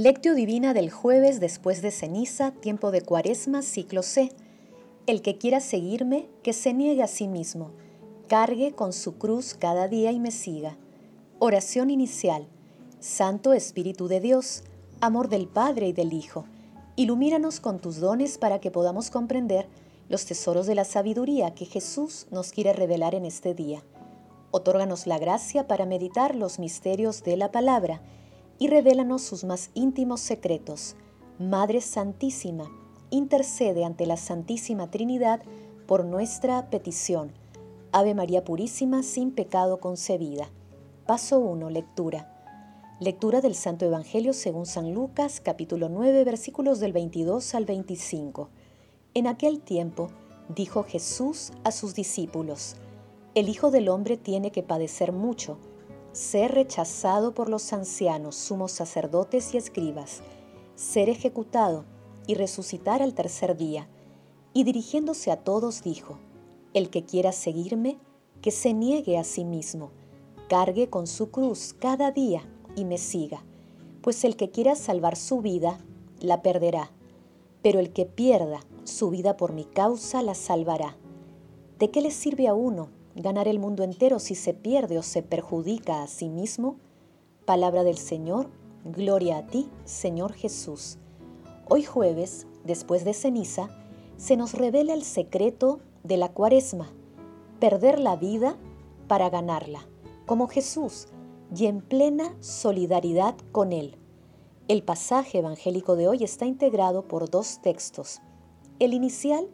Lectio Divina del jueves después de ceniza, tiempo de cuaresma, ciclo C. El que quiera seguirme, que se niegue a sí mismo, cargue con su cruz cada día y me siga. Oración inicial. Santo Espíritu de Dios, amor del Padre y del Hijo, ilumínanos con tus dones para que podamos comprender los tesoros de la sabiduría que Jesús nos quiere revelar en este día. Otórganos la gracia para meditar los misterios de la palabra y revélanos sus más íntimos secretos. Madre Santísima, intercede ante la Santísima Trinidad por nuestra petición. Ave María Purísima, sin pecado concebida. Paso 1. Lectura. Lectura del Santo Evangelio según San Lucas, capítulo 9, versículos del 22 al 25. En aquel tiempo, dijo Jesús a sus discípulos, El Hijo del Hombre tiene que padecer mucho ser rechazado por los ancianos, sumos sacerdotes y escribas, ser ejecutado y resucitar al tercer día. Y dirigiéndose a todos dijo, El que quiera seguirme, que se niegue a sí mismo, cargue con su cruz cada día y me siga, pues el que quiera salvar su vida, la perderá, pero el que pierda su vida por mi causa, la salvará. ¿De qué le sirve a uno ganar el mundo entero si se pierde o se perjudica a sí mismo? Palabra del Señor, gloria a ti, Señor Jesús. Hoy jueves, después de ceniza, se nos revela el secreto de la cuaresma, perder la vida para ganarla, como Jesús, y en plena solidaridad con Él. El pasaje evangélico de hoy está integrado por dos textos. El inicial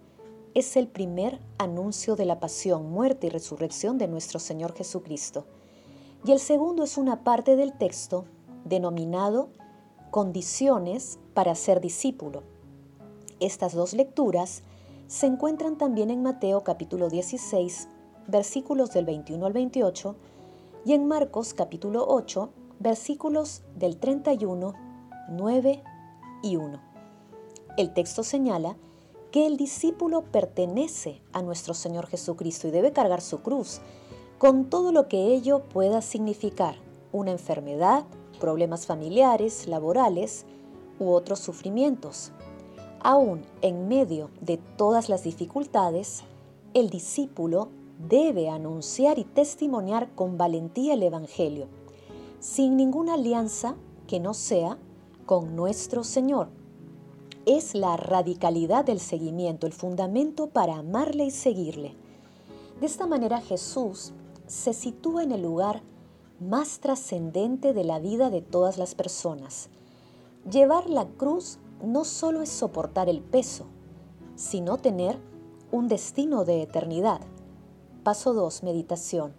es el primer anuncio de la pasión, muerte y resurrección de nuestro Señor Jesucristo. Y el segundo es una parte del texto denominado Condiciones para ser discípulo. Estas dos lecturas se encuentran también en Mateo capítulo 16, versículos del 21 al 28, y en Marcos capítulo 8, versículos del 31, 9 y 1. El texto señala que el discípulo pertenece a nuestro Señor Jesucristo y debe cargar su cruz, con todo lo que ello pueda significar, una enfermedad, problemas familiares, laborales u otros sufrimientos. Aún en medio de todas las dificultades, el discípulo debe anunciar y testimoniar con valentía el Evangelio, sin ninguna alianza que no sea con nuestro Señor es la radicalidad del seguimiento, el fundamento para amarle y seguirle. De esta manera Jesús se sitúa en el lugar más trascendente de la vida de todas las personas. Llevar la cruz no solo es soportar el peso, sino tener un destino de eternidad. Paso 2. Meditación.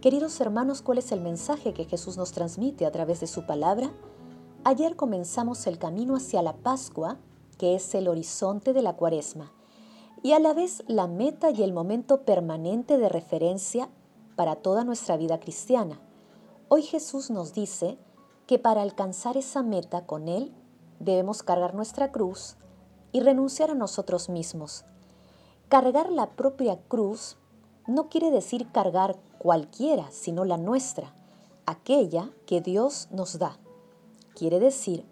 Queridos hermanos, ¿cuál es el mensaje que Jesús nos transmite a través de su palabra? Ayer comenzamos el camino hacia la Pascua que es el horizonte de la cuaresma, y a la vez la meta y el momento permanente de referencia para toda nuestra vida cristiana. Hoy Jesús nos dice que para alcanzar esa meta con Él debemos cargar nuestra cruz y renunciar a nosotros mismos. Cargar la propia cruz no quiere decir cargar cualquiera, sino la nuestra, aquella que Dios nos da. Quiere decir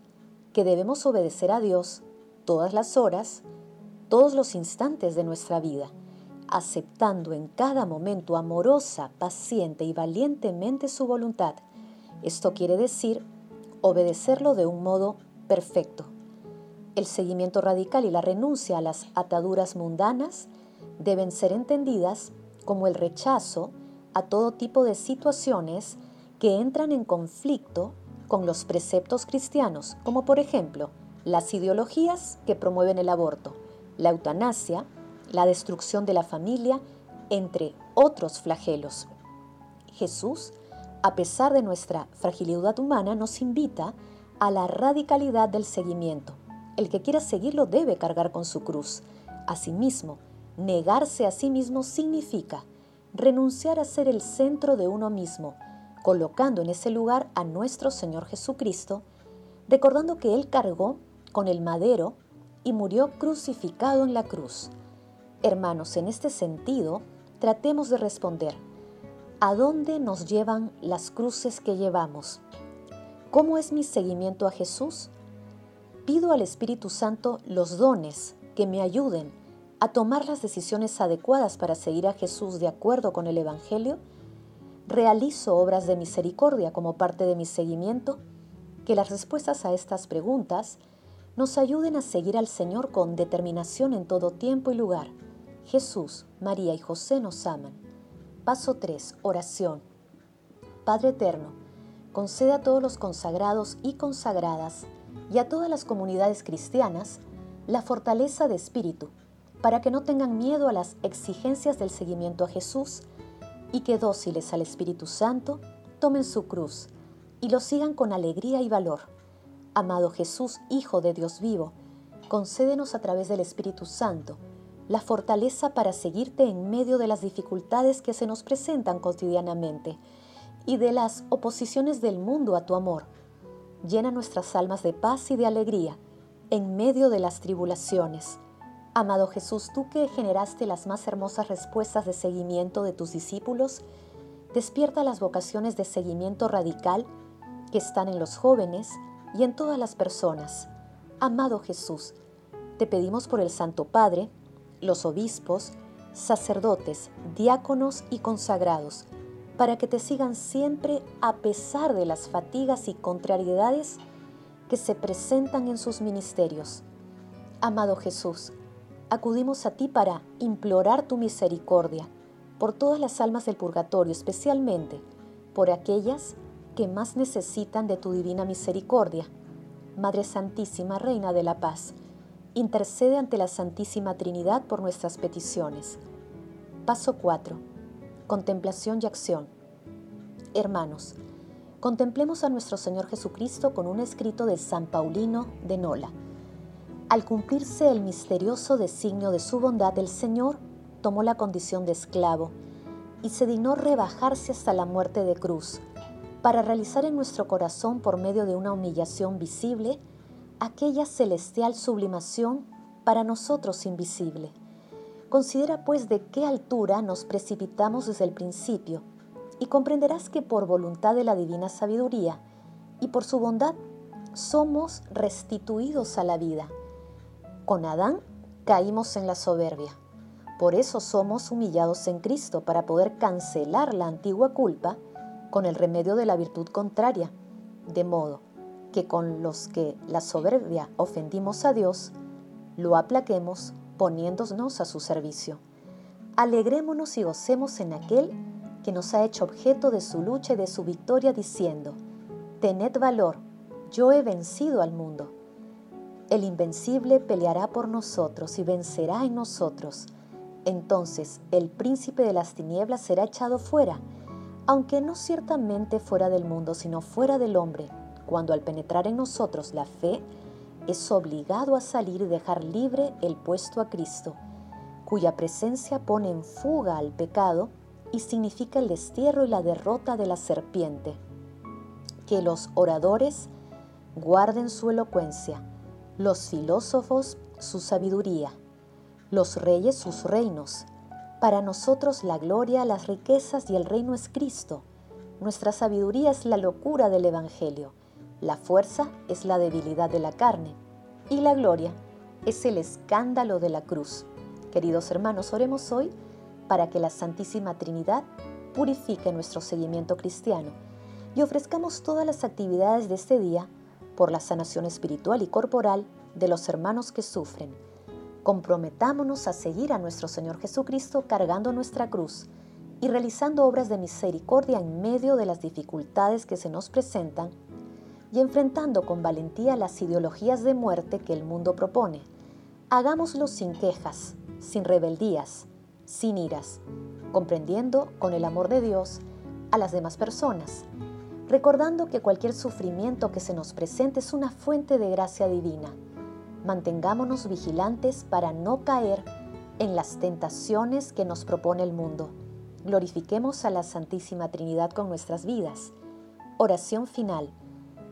que debemos obedecer a Dios todas las horas, todos los instantes de nuestra vida, aceptando en cada momento amorosa, paciente y valientemente su voluntad. Esto quiere decir obedecerlo de un modo perfecto. El seguimiento radical y la renuncia a las ataduras mundanas deben ser entendidas como el rechazo a todo tipo de situaciones que entran en conflicto con los preceptos cristianos, como por ejemplo las ideologías que promueven el aborto, la eutanasia, la destrucción de la familia, entre otros flagelos. Jesús, a pesar de nuestra fragilidad humana, nos invita a la radicalidad del seguimiento. El que quiera seguirlo debe cargar con su cruz. Asimismo, negarse a sí mismo significa renunciar a ser el centro de uno mismo, colocando en ese lugar a nuestro Señor Jesucristo, recordando que Él cargó con el madero y murió crucificado en la cruz. Hermanos, en este sentido, tratemos de responder, ¿a dónde nos llevan las cruces que llevamos? ¿Cómo es mi seguimiento a Jesús? pido al Espíritu Santo los dones que me ayuden a tomar las decisiones adecuadas para seguir a Jesús de acuerdo con el Evangelio, realizo obras de misericordia como parte de mi seguimiento, que las respuestas a estas preguntas nos ayuden a seguir al Señor con determinación en todo tiempo y lugar. Jesús, María y José nos aman. Paso 3. Oración. Padre Eterno, concede a todos los consagrados y consagradas y a todas las comunidades cristianas la fortaleza de espíritu para que no tengan miedo a las exigencias del seguimiento a Jesús y que dóciles al Espíritu Santo tomen su cruz y lo sigan con alegría y valor. Amado Jesús, Hijo de Dios vivo, concédenos a través del Espíritu Santo la fortaleza para seguirte en medio de las dificultades que se nos presentan cotidianamente y de las oposiciones del mundo a tu amor. Llena nuestras almas de paz y de alegría en medio de las tribulaciones. Amado Jesús, tú que generaste las más hermosas respuestas de seguimiento de tus discípulos, despierta las vocaciones de seguimiento radical que están en los jóvenes y en todas las personas. Amado Jesús, te pedimos por el Santo Padre, los obispos, sacerdotes, diáconos y consagrados, para que te sigan siempre a pesar de las fatigas y contrariedades que se presentan en sus ministerios. Amado Jesús, acudimos a ti para implorar tu misericordia por todas las almas del purgatorio, especialmente por aquellas que más necesitan de tu divina misericordia. Madre Santísima, Reina de la Paz, intercede ante la Santísima Trinidad por nuestras peticiones. Paso 4. Contemplación y acción. Hermanos, contemplemos a nuestro Señor Jesucristo con un escrito de San Paulino de Nola. Al cumplirse el misterioso designio de su bondad, el Señor tomó la condición de esclavo y se dignó rebajarse hasta la muerte de cruz, para realizar en nuestro corazón, por medio de una humillación visible, aquella celestial sublimación para nosotros invisible. Considera pues de qué altura nos precipitamos desde el principio y comprenderás que por voluntad de la divina sabiduría y por su bondad somos restituidos a la vida. Con Adán caímos en la soberbia. Por eso somos humillados en Cristo para poder cancelar la antigua culpa con el remedio de la virtud contraria, de modo que con los que la soberbia ofendimos a Dios, lo aplaquemos poniéndonos a su servicio. Alegrémonos y gocemos en aquel que nos ha hecho objeto de su lucha y de su victoria, diciendo, Tened valor, yo he vencido al mundo. El invencible peleará por nosotros y vencerá en nosotros. Entonces el príncipe de las tinieblas será echado fuera, aunque no ciertamente fuera del mundo, sino fuera del hombre cuando al penetrar en nosotros la fe, es obligado a salir y dejar libre el puesto a Cristo, cuya presencia pone en fuga al pecado y significa el destierro y la derrota de la serpiente. Que los oradores guarden su elocuencia, los filósofos su sabiduría, los reyes sus reinos. Para nosotros la gloria, las riquezas y el reino es Cristo. Nuestra sabiduría es la locura del Evangelio. La fuerza es la debilidad de la carne y la gloria es el escándalo de la cruz. Queridos hermanos, oremos hoy para que la Santísima Trinidad purifique nuestro seguimiento cristiano y ofrezcamos todas las actividades de este día por la sanación espiritual y corporal de los hermanos que sufren. Comprometámonos a seguir a nuestro Señor Jesucristo cargando nuestra cruz y realizando obras de misericordia en medio de las dificultades que se nos presentan y enfrentando con valentía las ideologías de muerte que el mundo propone. Hagámoslo sin quejas, sin rebeldías, sin iras, comprendiendo con el amor de Dios a las demás personas, recordando que cualquier sufrimiento que se nos presente es una fuente de gracia divina. Mantengámonos vigilantes para no caer en las tentaciones que nos propone el mundo. Glorifiquemos a la Santísima Trinidad con nuestras vidas. Oración final.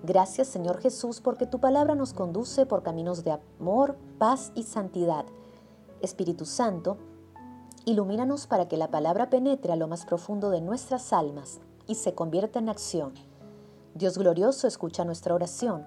Gracias Señor Jesús porque tu palabra nos conduce por caminos de amor, paz y santidad. Espíritu Santo, ilumínanos para que la palabra penetre a lo más profundo de nuestras almas y se convierta en acción. Dios glorioso, escucha nuestra oración.